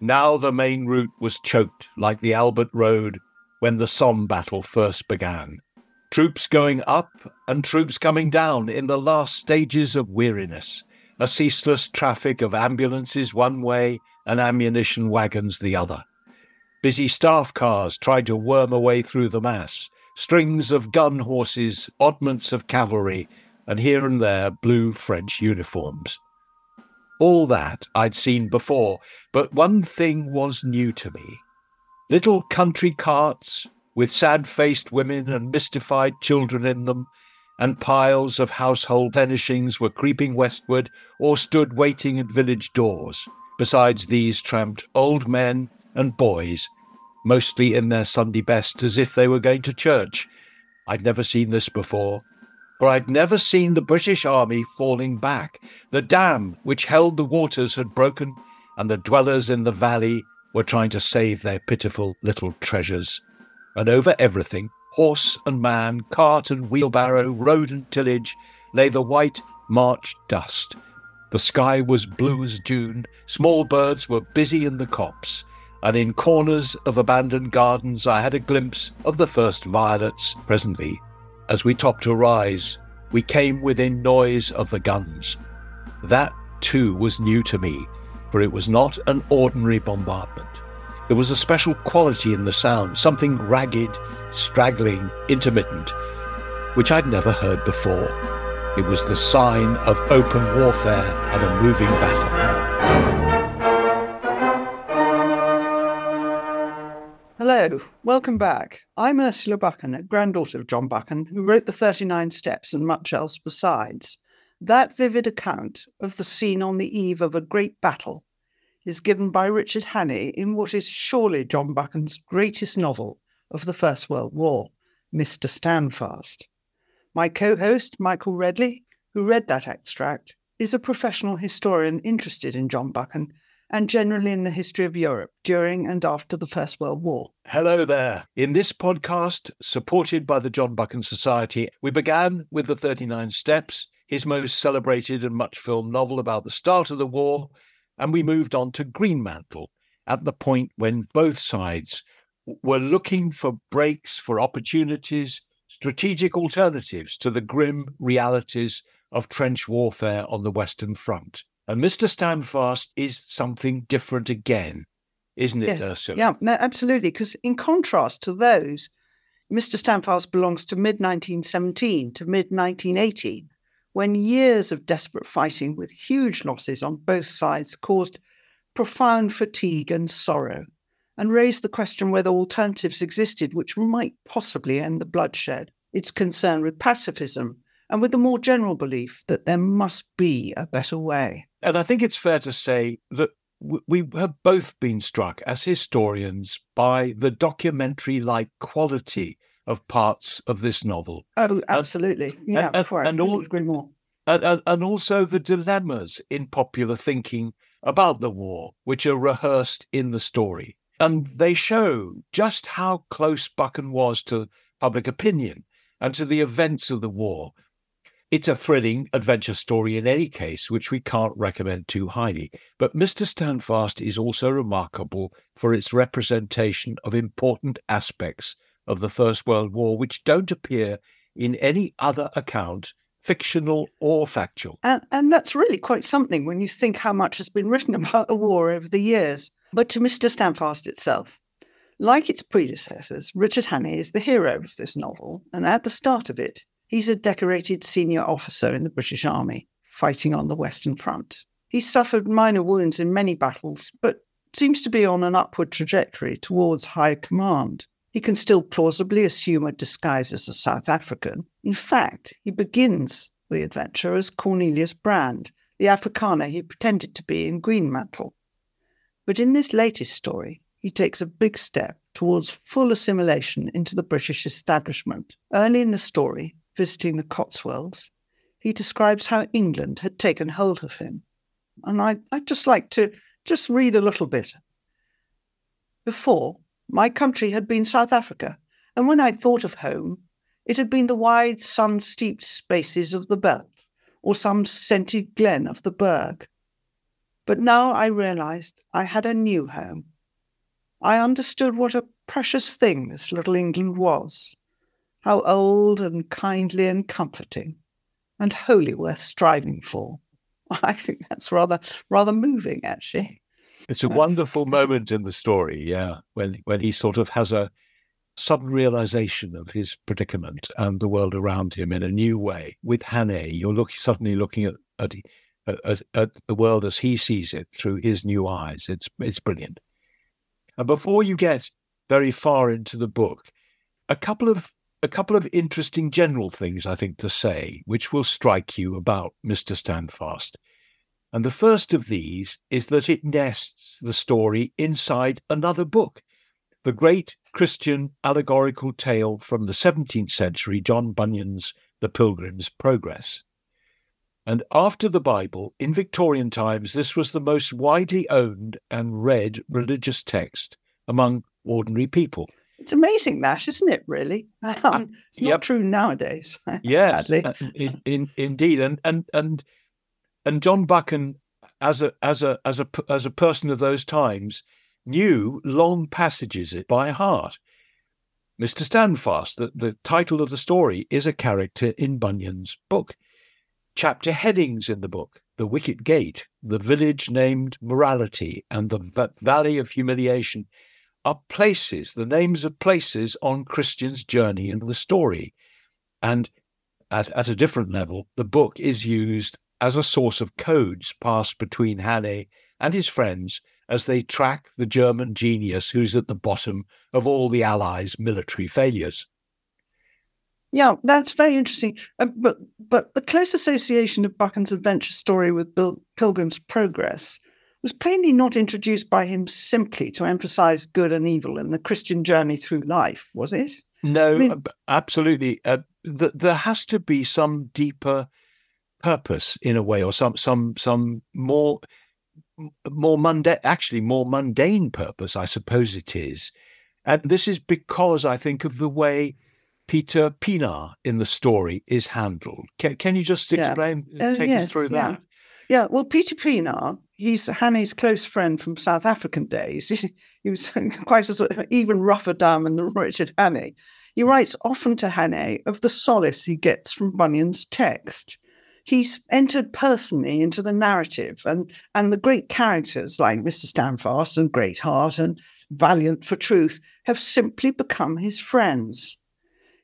Now the main route was choked like the Albert Road when the Somme battle first began. Troops going up and troops coming down in the last stages of weariness. A ceaseless traffic of ambulances one way and ammunition wagons the other. Busy staff cars tried to worm a way through the mass. Strings of gun horses, oddments of cavalry, and here and there blue French uniforms. All that I'd seen before, but one thing was new to me. Little country carts with sad faced women and mystified children in them, and piles of household plenishings were creeping westward or stood waiting at village doors. Besides these tramped old men and boys, mostly in their Sunday best as if they were going to church. I'd never seen this before, for I'd never seen the British Army falling back. The dam which held the waters had broken, and the dwellers in the valley were trying to save their pitiful little treasures. And over everything, horse and man, cart and wheelbarrow, road and tillage, lay the white March dust. The sky was blue as June, small birds were busy in the copse, and in corners of abandoned gardens I had a glimpse of the first violets. Presently as we topped a rise, we came within noise of the guns. That, too, was new to me, for it was not an ordinary bombardment. There was a special quality in the sound, something ragged, straggling, intermittent, which I'd never heard before. It was the sign of open warfare and a moving battle. Hello, welcome back. I'm Ursula Buchan, a granddaughter of John Buchan, who wrote the 39 Steps and much else besides. That vivid account of the scene on the eve of a great battle is given by Richard Hannay in what is surely John Buchan's greatest novel of the First World War, Mr. Standfast. My co host, Michael Redley, who read that extract, is a professional historian interested in John Buchan and generally in the history of Europe during and after the First World War. Hello there. In this podcast, supported by the John Buchan Society, we began with The 39 Steps, his most celebrated and much filmed novel about the start of the war, and we moved on to Greenmantle at the point when both sides were looking for breaks, for opportunities, strategic alternatives to the grim realities of trench warfare on the Western Front. And Mr. Standfast is something different again, isn't it, yes. Ursula? Yeah, no, absolutely. Because in contrast to those, Mr. Standfast belongs to mid 1917 to mid 1918, when years of desperate fighting with huge losses on both sides caused profound fatigue and sorrow, and raised the question whether alternatives existed which might possibly end the bloodshed. It's concerned with pacifism and with the more general belief that there must be a better way. And I think it's fair to say that we have both been struck as historians by the documentary like quality of parts of this novel. Oh, absolutely. Yeah, and, and, and all, agree more. And, and also the dilemmas in popular thinking about the war, which are rehearsed in the story. And they show just how close Buchan was to public opinion and to the events of the war it's a thrilling adventure story in any case, which we can't recommend too highly. But Mr. Standfast is also remarkable for its representation of important aspects of the First World War, which don't appear in any other account, fictional or factual. And, and that's really quite something when you think how much has been written about the war over the years. But to Mr. Standfast itself, like its predecessors, Richard Hannay is the hero of this novel, and at the start of it, He's a decorated senior officer in the British Army, fighting on the Western Front. He's suffered minor wounds in many battles, but seems to be on an upward trajectory towards high command. He can still plausibly assume a disguise as a South African. In fact, he begins the adventure as Cornelius Brand, the Afrikaner he pretended to be in Greenmantle. But in this latest story, he takes a big step towards full assimilation into the British establishment. Early in the story, visiting the Cotswolds, he describes how England had taken hold of him. And I, I'd just like to just read a little bit. Before, my country had been South Africa, and when I thought of home, it had been the wide sun steeped spaces of the Veldt, or some scented glen of the Berg. But now I realized I had a new home. I understood what a precious thing this little England was, how old and kindly and comforting, and wholly worth striving for. I think that's rather rather moving, actually. It's a uh, wonderful moment in the story, yeah, when when he sort of has a sudden realization of his predicament and the world around him in a new way. With Hannay, you're look, suddenly looking at, at at, at the world as he sees it through his new eyes. It's it's brilliant. And before you get very far into the book, a couple of a couple of interesting general things I think to say, which will strike you about Mr. Standfast. And the first of these is that it nests the story inside another book, the great Christian allegorical tale from the 17th century, John Bunyan's The Pilgrim's Progress. And after the Bible, in Victorian times, this was the most widely owned and read religious text among ordinary people. It's amazing that, isn't it, really? Um, it's not yep. true nowadays. Yeah, uh, in, in, indeed. And, and, and, and John Buchan, as a, as, a, as, a, as a person of those times, knew long passages by heart. Mr. Standfast, the, the title of the story, is a character in Bunyan's book chapter headings in the book The Wicket Gate, The Village Named Morality, and The Valley of Humiliation are places, the names of places on Christian's journey in the story. And at, at a different level, the book is used as a source of codes passed between Hannay and his friends as they track the German genius who's at the bottom of all the Allies' military failures. Yeah, that's very interesting. Uh, but but the close association of Buchan's adventure story with Bill Pilgrim's Progress was plainly not introduced by him simply to emphasize good and evil in the Christian journey through life, was it? No, I mean, absolutely. Uh, th- there has to be some deeper purpose in a way, or some some some more more mundane, actually more mundane purpose, I suppose it is. And this is because I think of the way Peter Pienaar in the story is handled. Can, can you just explain, yeah. uh, take yes, us through yeah. that? Yeah, well, Peter Pienaar, he's Hannay's close friend from South African days. He, was quite a sort of even rougher diamond than Richard Hannay. He writes often to Hannay of the solace he gets from Bunyan's text. He's entered personally into the narrative, and, and the great characters like Mr. Standfast and Greatheart and Valiant for Truth have simply become his friends.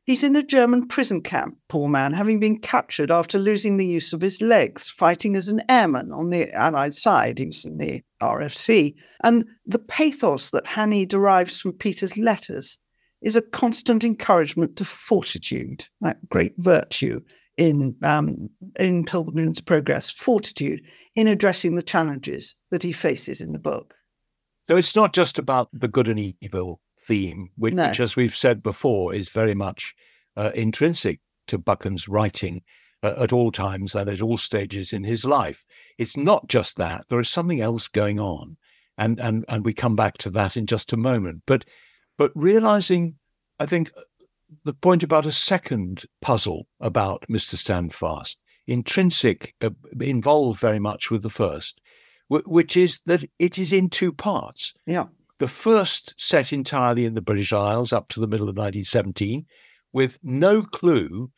He's in a German prison camp, poor man, having been captured after losing the use of his legs, fighting as an airman on the Allied side. He was in the RFC. And the pathos that Hannay derives from Peter's letters is a constant encouragement to fortitude, that great virtue in um, in Pilgrim's Progress, fortitude in addressing the challenges that he faces in the book. So it's not just about the good and evil theme, which, no. which as we've said before, is very much uh, intrinsic to Buchan's writing uh, at all times and at all stages in his life. It's not just that; there is something else going on, and and and we come back to that in just a moment. But but realizing, I think, uh, the point about a second puzzle about Mister Standfast, intrinsic, uh, involved very much with the first, which is that it is in two parts. Yeah. The first set entirely in the British Isles up to the middle of 1917, with no clue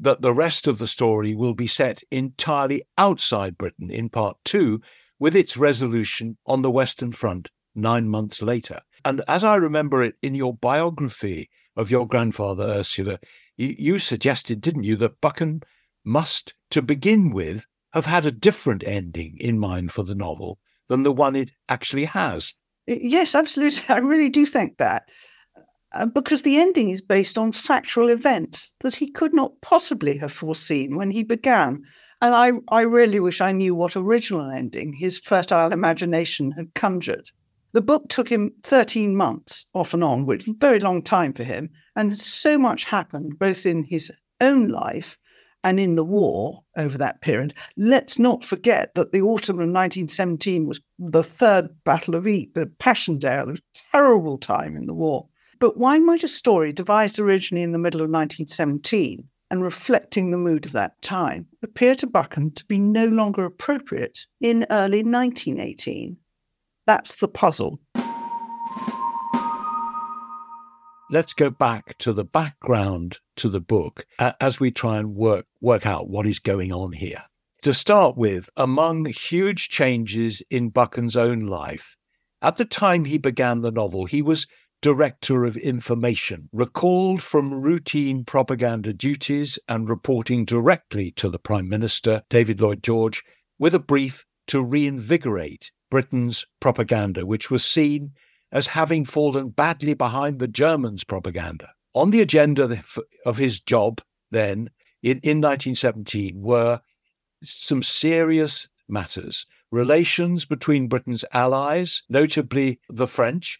that the rest of the story will be set entirely outside Britain in part two, with its resolution on the Western Front nine months later. And as I remember it in your biography of your grandfather, Ursula, you, suggested, didn't you, that Buchan must, to begin with, have had a different ending in mind for the novel than the one it actually has. Yes, absolutely. I really do think that. Uh, because the ending is based on factual events that he could not possibly have foreseen when he began. And I, I really wish I knew what original ending his fertile imagination had conjured. The book took him 13 months off and on, which is a very long time for him. And so much happened both in his own life and in the war over that period. Let's not forget that the autumn of 1917 was the third Battle of Ypres, the Passchendaele, a terrible time in the war. But why might a story devised originally in the middle of 1917 and reflecting the mood of that time, appear to Buchan to be no longer appropriate in early 1918. That's the puzzle. Let's go back to the background to the book uh, as we try and work work out what is going on here. To start with, among huge changes in Buchan's own life, at the time he began the novel, he was Director of Information, recalled from routine propaganda duties and reporting directly to the Prime Minister, David Lloyd George, with a brief to reinvigorate Britain's propaganda, which was seen as having fallen badly behind the Germans' propaganda. On the agenda of his job then, in, in 1917, were some serious matters relations between Britain's allies, notably the French,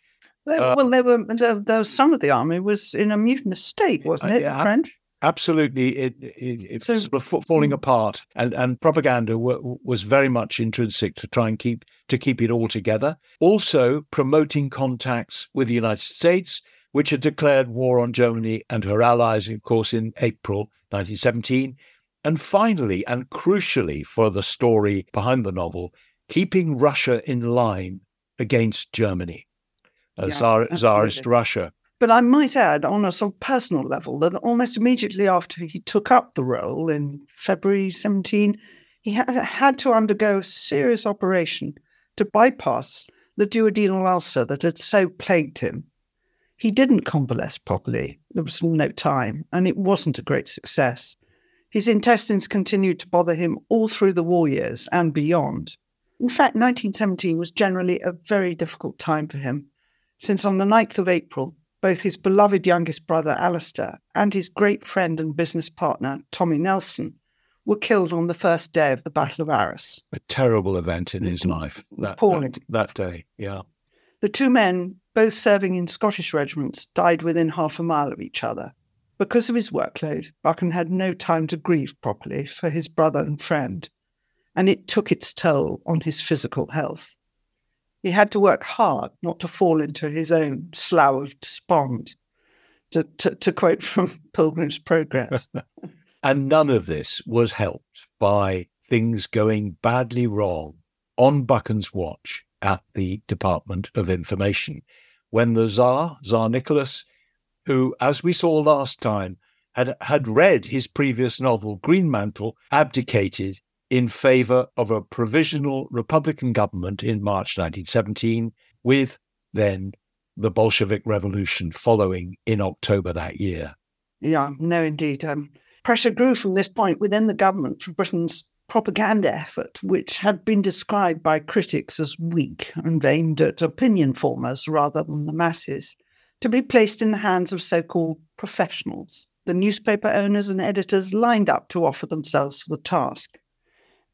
uh, well, there were there, there, was some of the army was in a mutinous state, wasn't it? Uh, yeah, the French. Absolutely, it, it, it so, was sort of falling mm. apart, and and propaganda w- was very much intrinsic to try and keep to keep it all together. Also, promoting contacts with the United States, which had declared war on Germany and her allies, of course, in April 1917. And finally, and crucially for the story behind the novel, keeping Russia in line against Germany uh, yeah, Tsar, Tsarist Russia. But I might add, on a sort of personal level, that almost immediately after he took up the role in February 17, he had, had to undergo a serious operation to bypass the duodenal ulcer that had so plagued him. He didn't convalesce properly. There was no time, and it wasn't a great success. His intestines continued to bother him all through the war years and beyond. In fact, 1917 was generally a very difficult time for him since on the 9th of April, both his beloved youngest brother Alastair and his great friend and business partner Tommy Nelson were killed on the first day of the Battle of Arras. A terrible event in his life. That, Appalling. That, that day, yeah. The two men, both serving in Scottish regiments, died within half a mile of each other. Because of his workload, Buchan had no time to grieve properly for his brother and friend, and it took its toll on his physical health. He had to work hard not to fall into his own slough of despond, to, to, to quote from Pilgrim's Progress. and none of this was helped by things going badly wrong on Buchan's watch at the Department of Information when the Tsar, Tsar Nicholas, who, as we saw last time, had, had read his previous novel, Greenmantle, abdicated in favor of a provisional Republican government in March 1917, with then the Bolshevik Revolution following in October that year. Yeah, no, indeed. Um, pressure grew from this point within the government for Britain's propaganda effort, which had been described by critics as weak and aimed at opinion formers rather than the masses, to be placed in the hands of so called professionals. The newspaper owners and editors lined up to offer themselves for the task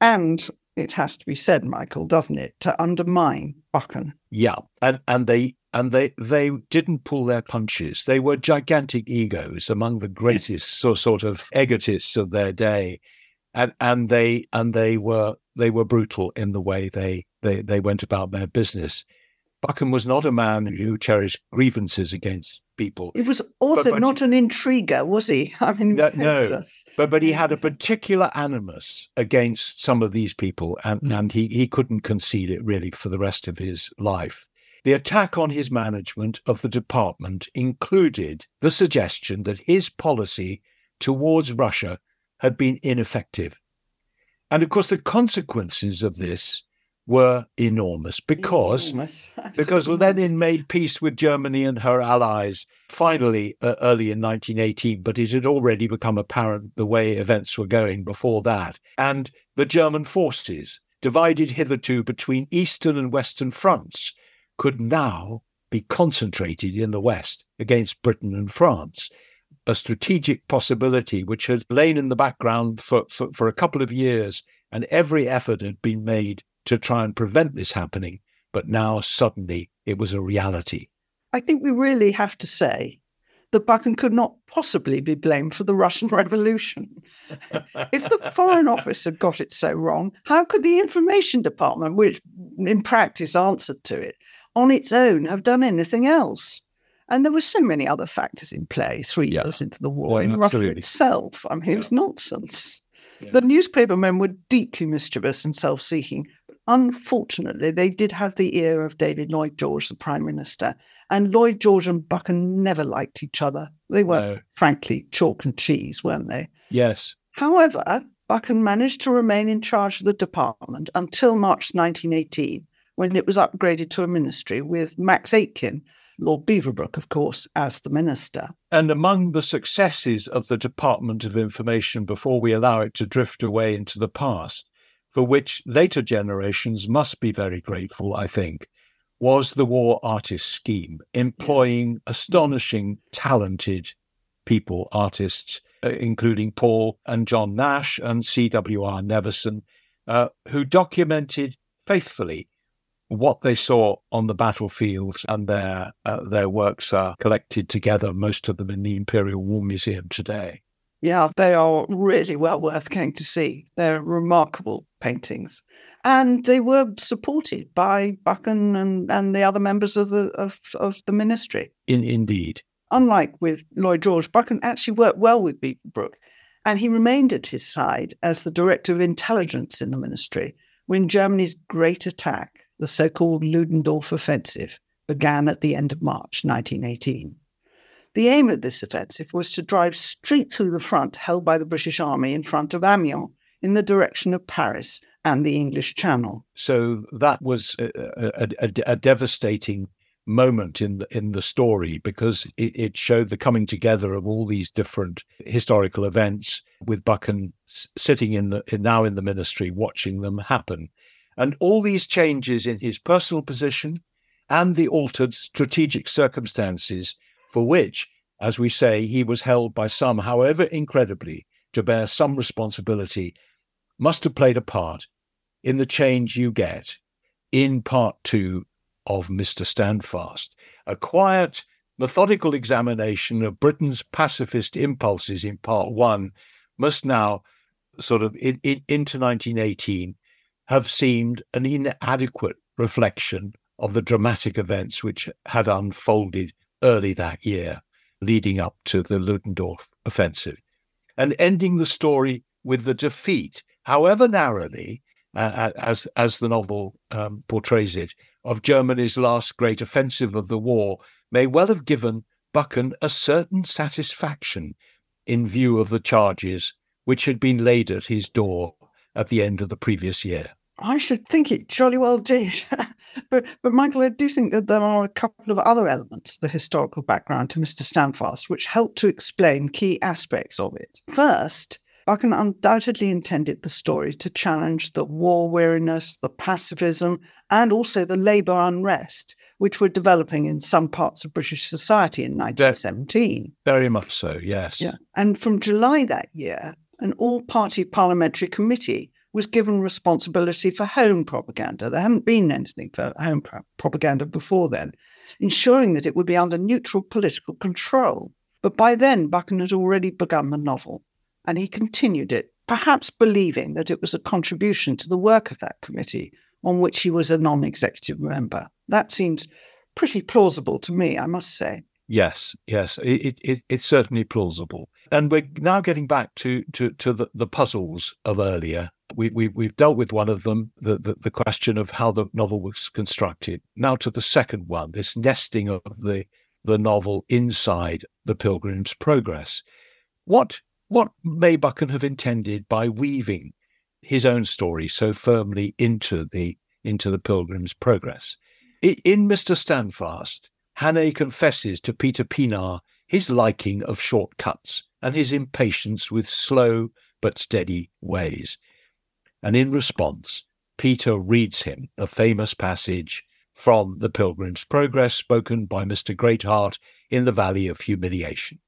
and it has to be said, Michael, doesn't it, to undermine Buchan? Yeah, and and they and they they didn't pull their punches. They were gigantic egos among the greatest yes. so, sort of egotists of their day, and and they and they were they were brutal in the way they they they went about their business. Buchan was not a man who cherished grievances against people. He was also but, but not he, an intriguer, was he? I mean, no, no, but but he had a particular animus against some of these people, and mm. and he he couldn't concede it really for the rest of his life. The attack on his management of the department included the suggestion that his policy towards Russia had been ineffective. And of course, the consequences of this were enormous because enormous. because Lenin made peace with Germany and her allies finally uh, early in 1918, but it had already become apparent the way events were going before that. And the German forces, divided hitherto between eastern and western fronts, could now be concentrated in the west against Britain and France. A strategic possibility which had lain in the background for, for, for a couple of years, and every effort had been made to try and prevent this happening. But now suddenly it was a reality. I think we really have to say that Buchan could not possibly be blamed for the Russian Revolution. if the Foreign Office had got it so wrong, how could the Information Department, which in practice answered to it, on its own have done anything else? And there were so many other factors in play three yeah. years into the war in Russia itself. I mean, yeah. it was nonsense. The newspapermen were deeply mischievous and self seeking. Unfortunately, they did have the ear of David Lloyd George, the Prime Minister, and Lloyd George and Buchan never liked each other. They were, no. frankly, chalk and cheese, weren't they? Yes. However, Buchan managed to remain in charge of the department until March 1918, when it was upgraded to a ministry with Max Aitken, Lord Beaverbrook, of course, as the minister. And among the successes of the Department of Information before we allow it to drift away into the past, for which later generations must be very grateful, I think, was the War Artist Scheme, employing astonishing, talented people, artists, uh, including Paul and John Nash and C.W.R. Nevinson, uh, who documented faithfully what they saw on the battlefields, and their uh, their works are collected together, most of them in the Imperial War Museum today. Yeah, they are really well worth going to see. They're remarkable paintings, and they were supported by Buchan and, and the other members of the of, of the ministry. In indeed, unlike with Lloyd George, Buchan actually worked well with Beaverbrook, and he remained at his side as the director of intelligence in the ministry when Germany's great attack the so called Ludendorff Offensive began at the end of March 1918. The aim of this offensive was to drive straight through the front held by the British Army in front of Amiens in the direction of Paris and the English Channel. So that was a, a, a, a devastating moment in the, in the story because it, it, showed the coming together of all these different historical events with Buchan sitting in the now in the ministry watching them happen and all these changes in his personal position and the altered strategic circumstances for which, as we say, he was held by some, however incredibly, to bear some responsibility, must have played a part in the change you get in part two of Mr. Standfast. A quiet, methodical examination of Britain's pacifist impulses in part one must now, sort of in, in, into 1918, have seemed an inadequate reflection of the dramatic events which had unfolded early that year, leading up to the Ludendorff offensive, and ending the story with the defeat, however narrowly, uh, as as the novel um, portrays it, of Germany's last great offensive of the war, may well have given Buchan a certain satisfaction in view of the charges which had been laid at his door at the end of the previous year. I should think it jolly well did. but, but Michael, I do think that there are a couple of other elements, of the historical background to Mr. Standfast, which help to explain key aspects of it. First, Buchan undoubtedly intended the story to challenge the war weariness, the pacifism, and also the labour unrest, which were developing in some parts of British society in 1917. Very much so, yes. Yeah. And from July that year, an all party parliamentary committee was given responsibility for home propaganda. There hadn't been anything for home pro- propaganda before then, ensuring that it would be under neutral political control. But by then, Buchan had already begun the novel, and he continued it, perhaps believing that it was a contribution to the work of that committee, on which he was a non executive member. That seems pretty plausible to me, I must say. Yes, yes, it, it, it's certainly plausible. And we're now getting back to, to, to the, the puzzles of earlier we, we, we've dealt with one of them, the, the, the question of how the novel was constructed. Now to the second one, this nesting of the, the novel inside the Pilgrim's Progress. What, what may Buchan have intended by weaving his own story so firmly into the, into the Pilgrim's Progress? In Mr. Standfast, Hannay confesses to Peter Pienaar his liking of shortcuts and his impatience with slow but steady ways. And in response, Peter reads him a famous passage from The Pilgrim's Progress spoken by Mr. Greatheart in the Valley of Humiliation.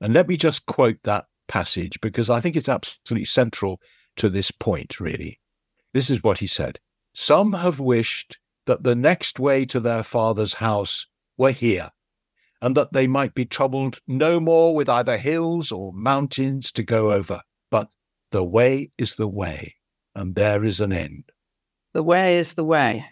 And let me just quote that passage because I think it's absolutely central to this point, really. This is what he said Some have wished that the next way to their father's house were here, and that they might be troubled no more with either hills or mountains to go over. But the way is the way, and there is an end. The way is the way.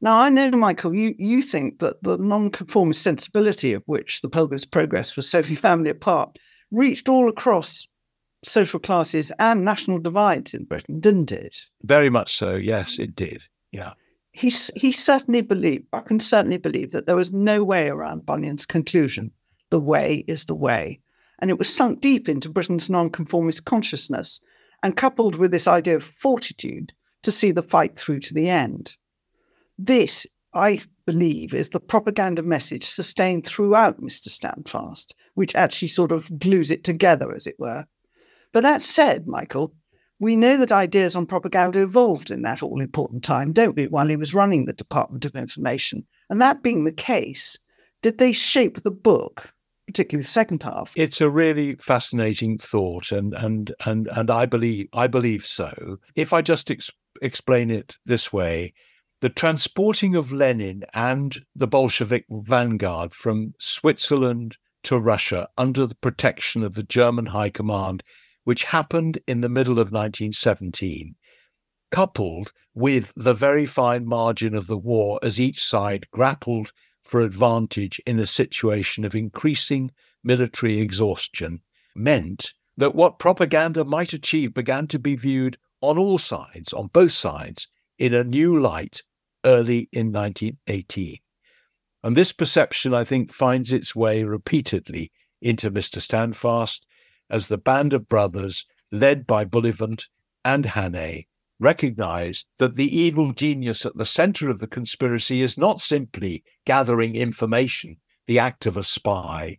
Now, I know, Michael, you, you think that the nonconformist sensibility of which the Pilgrim's Progress was so firmly a part reached all across social classes and national divides in Britain, didn't it? Very much so. Yes, it did. Yeah. He, he certainly believed, I can certainly believe that there was no way around Bunyan's conclusion. The way is the way. And it was sunk deep into Britain's nonconformist consciousness and coupled with this idea of fortitude to see the fight through to the end. This, I believe, is the propaganda message sustained throughout Mr. Standfast, which actually sort of glues it together, as it were. But that said, Michael, we know that ideas on propaganda evolved in that all important time, don't we, while he was running the Department of Information? And that being the case, did they shape the book, particularly the second half? It's a really fascinating thought, and and and and I believe I believe so. If I just ex- explain it this way, the transporting of Lenin and the Bolshevik vanguard from Switzerland to Russia under the protection of the German High Command which happened in the middle of 1917, coupled with the very fine margin of the war as each side grappled for advantage in a situation of increasing military exhaustion, meant that what propaganda might achieve began to be viewed on all sides, on both sides, in a new light early in 1918. And this perception, I think, finds its way repeatedly into Mr. Standfast as the band of brothers, led by Bullivant and Hannay, recognized that the evil genius at the center of the conspiracy is not simply gathering information, the act of a spy,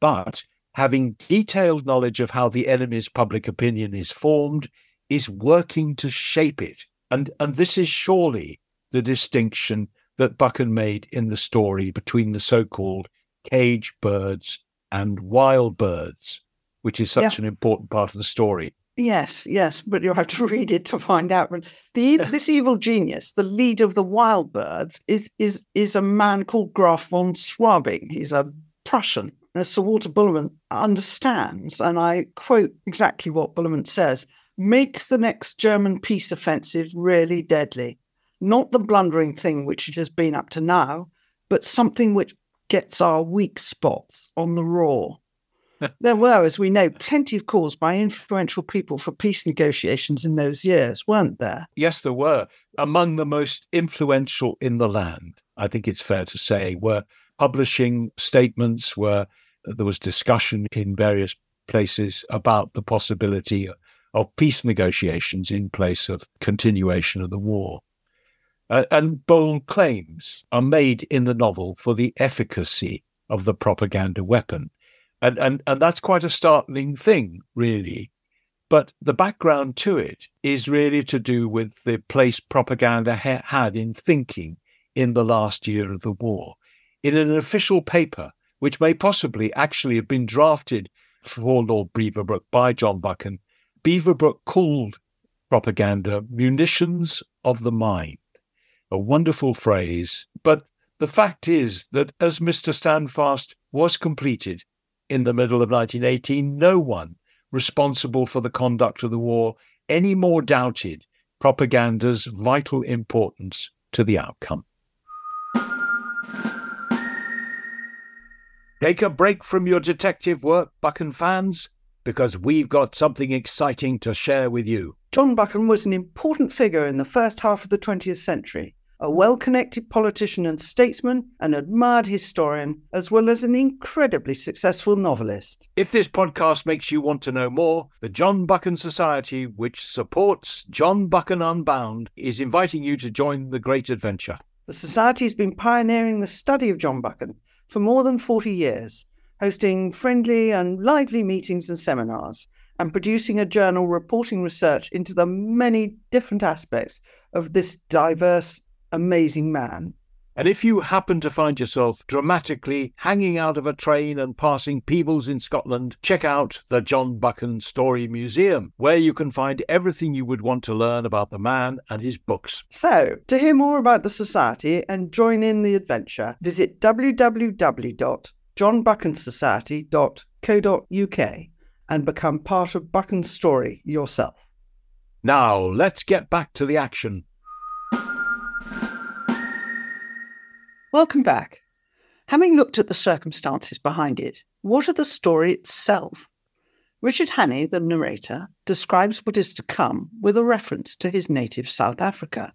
but having detailed knowledge of how the enemy's public opinion is formed, is working to shape it. And, and this is surely the distinction that Buchan made in the story between the so called cage birds and wild birds which is such yeah. an important part of the story. Yes, yes, but you'll have to read it to find out. The this evil genius, the leader of the wild birds, is is is a man called Graf von Schwabing. He's a Prussian. As Sir Walter Bullivant understands, and I quote exactly what Bullivant says: "Make the next German peace offensive really deadly, not the blundering thing which it has been up to now, but something which gets our weak spots on the raw." there were, as we know, plenty of calls by influential people for peace negotiations in those years, weren't there? Yes, there were. Among the most influential in the land, I think it's fair to say, were publishing statements where there was discussion in various places about the possibility of peace negotiations in place of continuation of the war. Uh, and bold claims are made in the novel for the efficacy of the propaganda weapon. And, and, and that's quite a startling thing, really. But the background to it is really to do with the place propaganda ha- had in thinking in the last year of the war. In an official paper, which may possibly actually have been drafted for Lord Beaverbrook by John Buchan, Beaverbrook called propaganda munitions of the mind. A wonderful phrase. But the fact is that as Mr. Standfast was completed in the middle of 1918, no one responsible for the conduct of the war any more doubted propaganda's vital importance to the outcome. Take a break from your detective work, Buchan fans, because we've got something exciting to share with you. John Buchan was an important figure in the first half of the 20th century a well connected politician and statesman, an admired historian, as well as an incredibly successful novelist. If this podcast makes you want to know more, the John Buchan Society, which supports John Buchan Unbound, is inviting you to join the great adventure. The Society has been pioneering the study of John Buchan for more than 40 years, hosting friendly and lively meetings and seminars, and producing a journal reporting research into the many different aspects of this diverse amazing man. And if you happen to find yourself dramatically hanging out of a train and passing Peebles in Scotland, check out the John Buchan Story Museum, where you can find everything you would want to learn about the man and his books. So, to hear more about the Society and join in the adventure, visit www.johnbuchansociety.co.uk and become part of Buchan's story yourself. Now, let's get back to the action. Welcome back. Having looked at the circumstances behind it, what of the story itself? Richard Hannay, the narrator, describes what is to come with a reference to his native South Africa.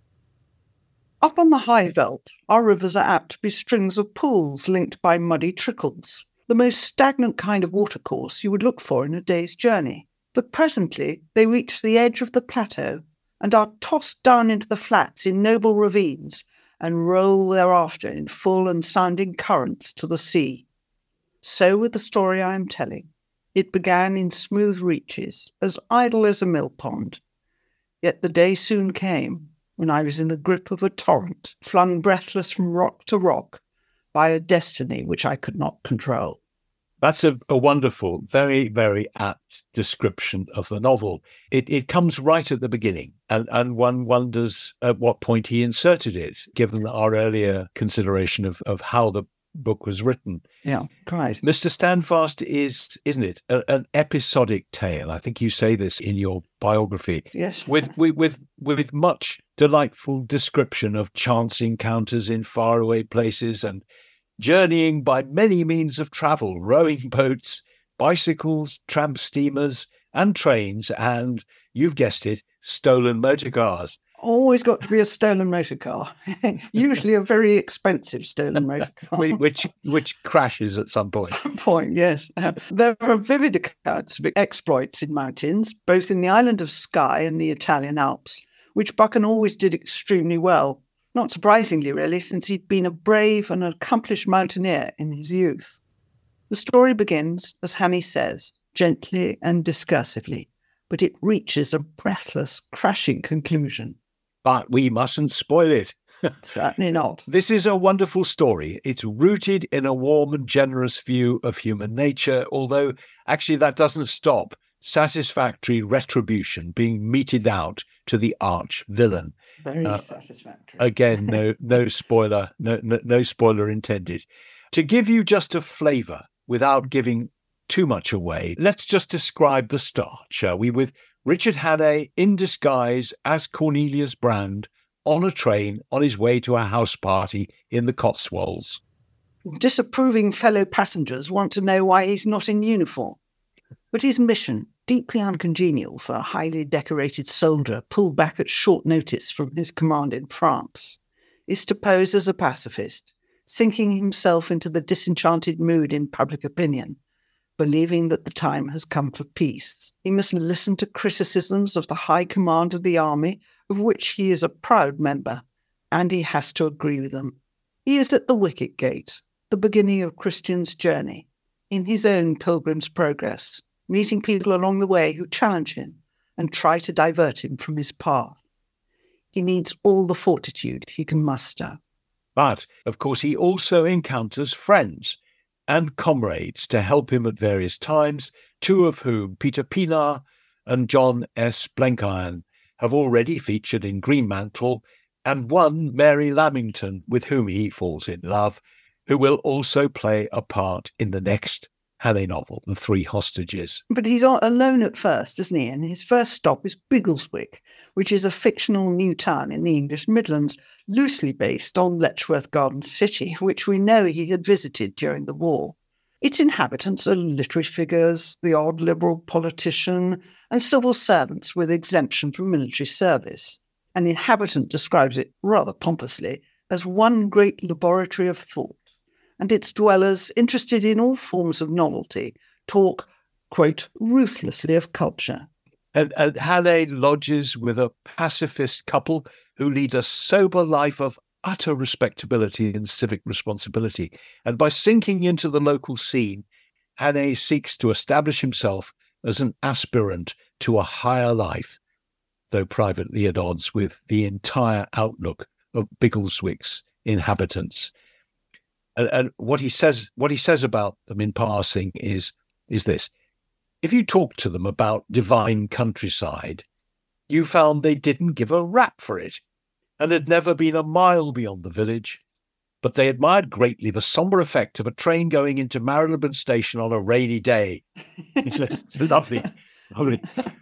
Up on the high veld, our rivers are apt to be strings of pools linked by muddy trickles, the most stagnant kind of watercourse you would look for in a day's journey. But presently they reach the edge of the plateau and are tossed down into the flats in noble ravines and roll thereafter in full and sounding currents to the sea. So with the story I am telling. It began in smooth reaches, as idle as a mill pond. Yet the day soon came when I was in the grip of a torrent, flung breathless from rock to rock by a destiny which I could not control. That's a, a, wonderful, very, very apt description of the novel. It, it comes right at the beginning, and, and one wonders at what point he inserted it, given our earlier consideration of, of how the book was written. Yeah, quite. Mr. Standfast is, isn't it, a, an episodic tale? I think you say this in your biography. Yes. With, with with with much delightful description of chance encounters in faraway places and journeying by many means of travel, rowing boats, bicycles, tramp steamers, and trains, and you've guessed it, stolen motor cars always got to be a stolen motor car. Usually a very expensive stolen motor car. which, which crashes at some point. At some point, yes. Uh, there are vivid accounts of exploits in mountains, both in the island of Skye and the Italian Alps, which Buchan always did extremely well. Not surprisingly, really, since he'd been a brave and accomplished mountaineer in his youth. The story begins, as Hannay says, gently and discursively, but it reaches a breathless, crashing conclusion but we mustn't spoil it. Certainly not. This is a wonderful story. It's rooted in a warm and generous view of human nature, although actually that doesn't stop satisfactory retribution being meted out to the arch villain. Very uh, satisfactory. again, no no spoiler, no, no no spoiler intended. To give you just a flavour without giving too much away, let's just describe the start, shall we, with Richard Hannay in disguise as Cornelius Brand on a train on his way to a house party in the Cotswolds. Disapproving fellow passengers want to know why he's not in uniform. But his mission, deeply uncongenial for a highly decorated soldier pulled back at short notice from his command in France, is to pose as a pacifist, sinking himself into the disenchanted mood in public opinion believing that the time has come for peace. He must listen to criticisms of the high command of the army, of which he is a proud member, and he has to agree with them. He is at the wicket gate, the beginning of Christian's journey, in his own pilgrim's progress, meeting people along the way who challenge him and try to divert him from his path. He needs all the fortitude he can muster. But, of course, he also encounters friends and comrades to help him at various times, two of whom, Peter Pienaar and John S. Blenkiron, have already featured in Greenmantle, and one, Mary Lamington, with whom he falls in love, who will also play a part in the next Hannay novel, The Three Hostages. But he's alone at first, isn't he? And his first stop is Biggleswick, which is a fictional new town in the English Midlands, loosely based on Letchworth Garden City, which we know he had visited during the war. Its inhabitants are literary figures, the odd liberal politician, and civil servants with exemption from military service. An inhabitant describes it rather pompously as one great laboratory of thought and its dwellers, interested in all forms of novelty, talk, quote, ruthlessly of culture. And, and Hannay lodges with a pacifist couple who lead a sober life of utter respectability and civic responsibility. And by sinking into the local scene, Hannay seeks to establish himself as an aspirant to a higher life, though privately at odds with the entire outlook of Biggleswick's inhabitants and, and what he says what he says about them in passing is is this if you talk to them about divine countryside you found they didn't give a rap for it and had never been a mile beyond the village but they admired greatly the somber effect of a train going into Marylebone Station on a rainy day. It's, lovely, lovely.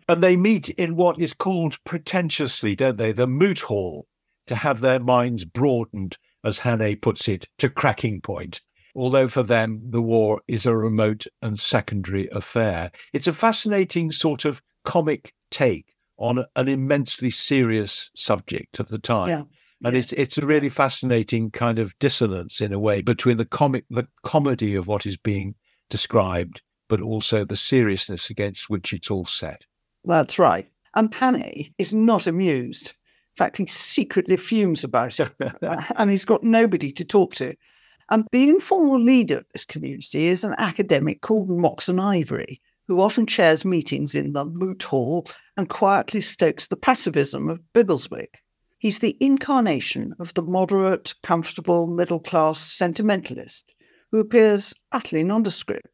And they meet in what is called pretentiously, don't they, the moot hall, to have their minds broadened as Hannay puts it, to cracking point. Although for them, the war is a remote and secondary affair. It's a fascinating sort of comic take on an immensely serious subject of the time. Yeah. And yeah. it's it's a really fascinating kind of dissonance in a way between the comic the comedy of what is being described, but also the seriousness against which it's all set. That's right. And Hannay is not amused. In fact, he secretly fumes about it, and he's got nobody to talk to. And the informal leader of this community is an academic called Moxon Ivory, who often chairs meetings in the moot hall and quietly stokes the pacifism of Biggleswick. He's the incarnation of the moderate, comfortable, middle class sentimentalist who appears utterly nondescript.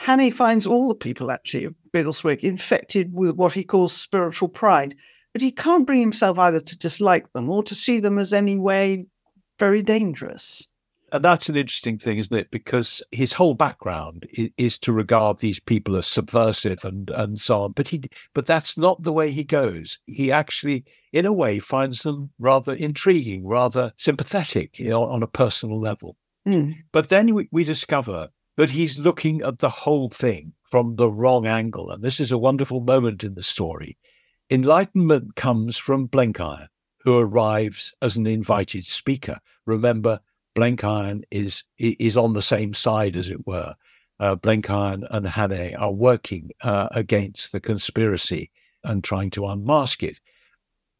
Hannay finds all the people actually of Biggleswick infected with what he calls spiritual pride, but he can't bring himself either to dislike them or to see them as any way very dangerous and that's an interesting thing, isn't it? Because his whole background is, is, to regard these people as subversive and and so on. But he, but that's not the way he goes. He actually, in a way, finds them rather intriguing, rather sympathetic you know, on a personal level. Mm. But then we, we discover that he's looking at the whole thing from the wrong angle, and this is a wonderful moment in the story. Enlightenment comes from Blenkiron, who arrives as an invited speaker. Remember, Blenkiron is is on the same side, as it were. Uh, Blenkiron and Hannay are working uh, against the conspiracy and trying to unmask it.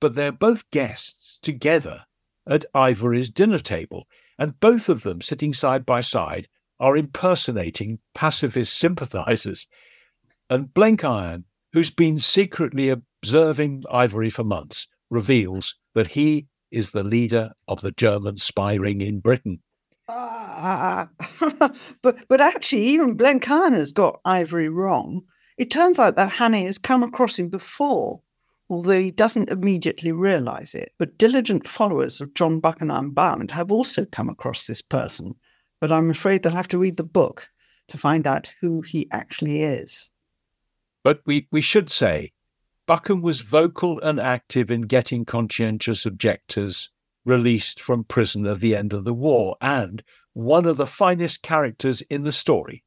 But they're both guests together at Ivory's dinner table, and both of them, sitting side by side, are impersonating pacifist sympathizers. And Blenkiron, who's been secretly observing Ivory for months, reveals that he is the leader of the German spy ring in Britain. Uh, but but actually, even Blenkiron has got Ivory wrong. It turns out that Hannay has come across him before, although he doesn't immediately realise it. But diligent followers of John Buchan Unbound have also come across this person. But I'm afraid they'll have to read the book to find out who he actually is. But we, we should say Buchan was vocal and active in getting conscientious objectors released from prison at the end of the war. And one of the finest characters in the story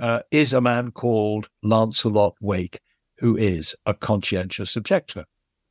uh, is a man called Lancelot Wake, who is a conscientious objector.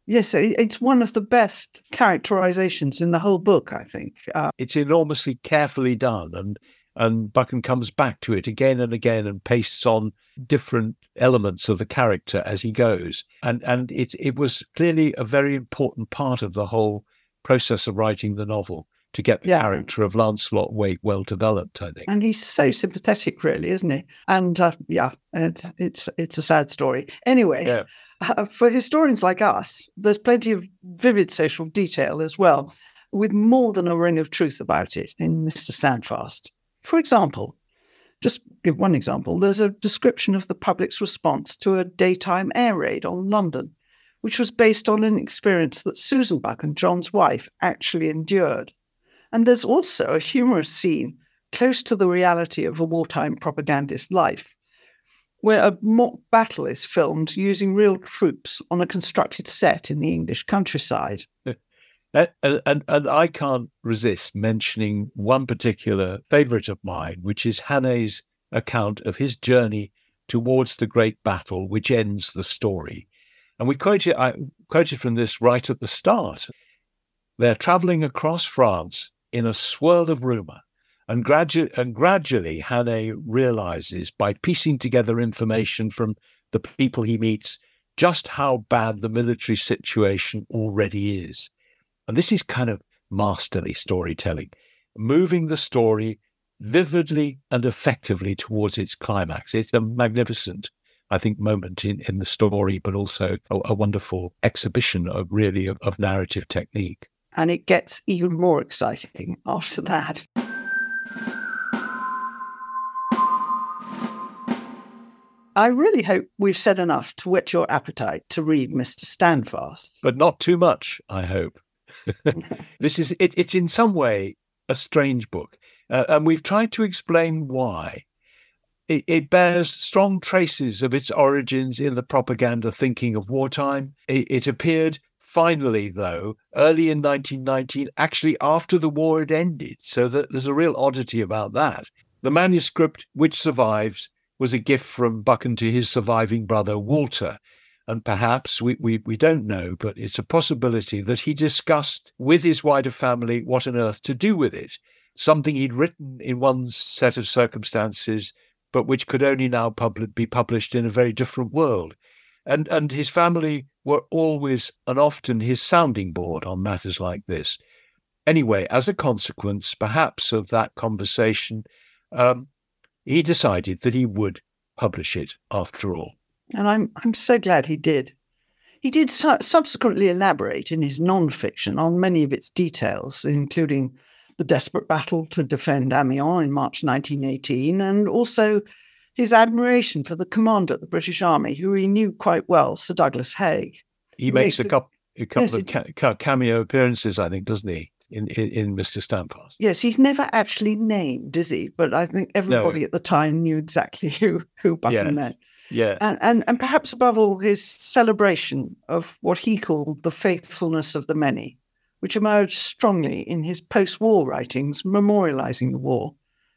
Yes, it's one of the best characterizations in the whole book, I think. Uh, it's enormously carefully done, and and Buchan comes back to it again and again and pastes on different elements of the character as he goes. And and it it was clearly a very important part of the whole process of writing the novel to get the yeah. character of Lancelot Wake well developed, I think. And he's so sympathetic, really, isn't he? And uh, yeah, it, it's it's a sad story. Anyway, yeah. uh, for historians like us, there's plenty of vivid social detail as well, with more than a ring of truth about it in Mr. Standfast. For example, just give one example, there's a description of the public's response to a daytime air raid on London, which was based on an experience that Susan Buchan John's wife, actually endured. And there's also a humorous scene close to the reality of a wartime propagandist life, where a mock battle is filmed using real troops on a constructed set in the English countryside. And, and, and I can't resist mentioning one particular favourite of mine, which is Hannay's account of his journey towards the great battle, which ends the story. And we quoted, I quoted from this right at the start. They're travelling across France in a swirl of rumour. And, gradu- and gradually, Hannay realizes by piecing together information from the people he meets just how bad the military situation already is. And this is kind of masterly storytelling, moving the story vividly and effectively towards its climax. It's a magnificent, I think, moment in, in the story, but also a, a wonderful exhibition of really of, of narrative technique. And it gets even more exciting after that. I really hope we've said enough to whet your appetite to read Mr. Standfast. But not too much, I hope. this is it, it's in some way a strange book, uh, and we've tried to explain why. It, it, bears strong traces of its origins in the propaganda thinking of wartime. It, it appeared finally, though, early in 1919, actually after the war had ended. So that there's a real oddity about that. The manuscript which survives was a gift from Buchan to his surviving brother, Walter. And perhaps, we, we, we don't know, but it's a possibility that he discussed with his wider family what on earth to do with it. Something he'd written in one set of circumstances, but which could only now be published in a very different world. And, and his family were always and often his sounding board on matters like this. Anyway, as a consequence, perhaps, of that conversation, um, he decided that he would publish it after all. And I'm, I'm so glad he did. He did su- subsequently elaborate in his non fiction on many of its details, including the desperate battle to defend Amiens in March 1918, and also his admiration for the commander of the British Army, who he knew quite well, Sir Douglas Haig. He makes a couple, a couple yes, of ca- cameo appearances, I think, doesn't he? in, in, in Mr. Standfast. Yes, he's never actually named, is he? But I think everybody no. at the time knew exactly who who Buchan yeah. meant. Yeah. And, and and perhaps above all, his celebration of what he called the faithfulness of the many, which emerged strongly in his post-war writings, memorializing the war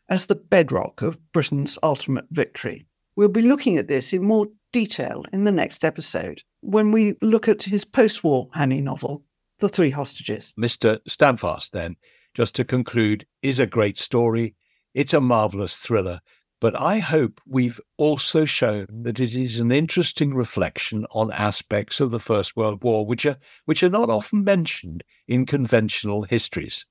as the bedrock of Britain's ultimate victory. We'll be looking at this in more detail in the next episode when we look at his post-war Hannay novel, the Three Hostages. Mr. Standfast, then, just to conclude, is a great story. It's a marvelous thriller. But I hope we've also shown that it is an interesting reflection on aspects of the First World War which are which are not often mentioned in conventional histories.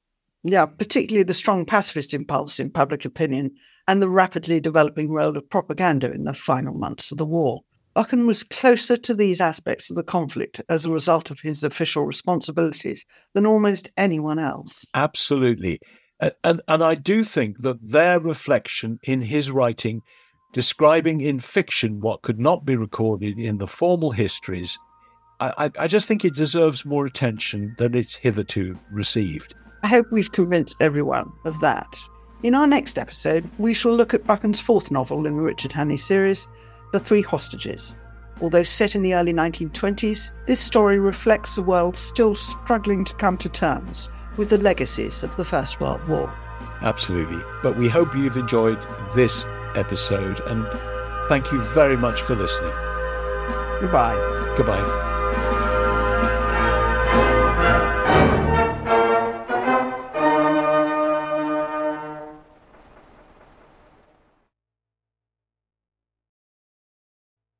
Yeah, particularly the strong pacifist impulse in public opinion and the rapidly developing role of propaganda in the final months of the war. Buchan was closer to these aspects of the conflict as a result of his official responsibilities than almost anyone else. Absolutely. And, and, I do think that their reflection in his writing, describing in fiction what could not be recorded in the formal histories, I, I just think it deserves more attention than it's hitherto received. I hope we've convinced everyone of that. In our next episode, we shall look at Buchan's fourth novel in the Richard Hannay series, the Three Hostages. Although set in the early 1920s, this story reflects a world still struggling to come to terms with the legacies of the First World War. Absolutely. But we hope you've enjoyed this episode and thank you very much for listening. Goodbye. Goodbye.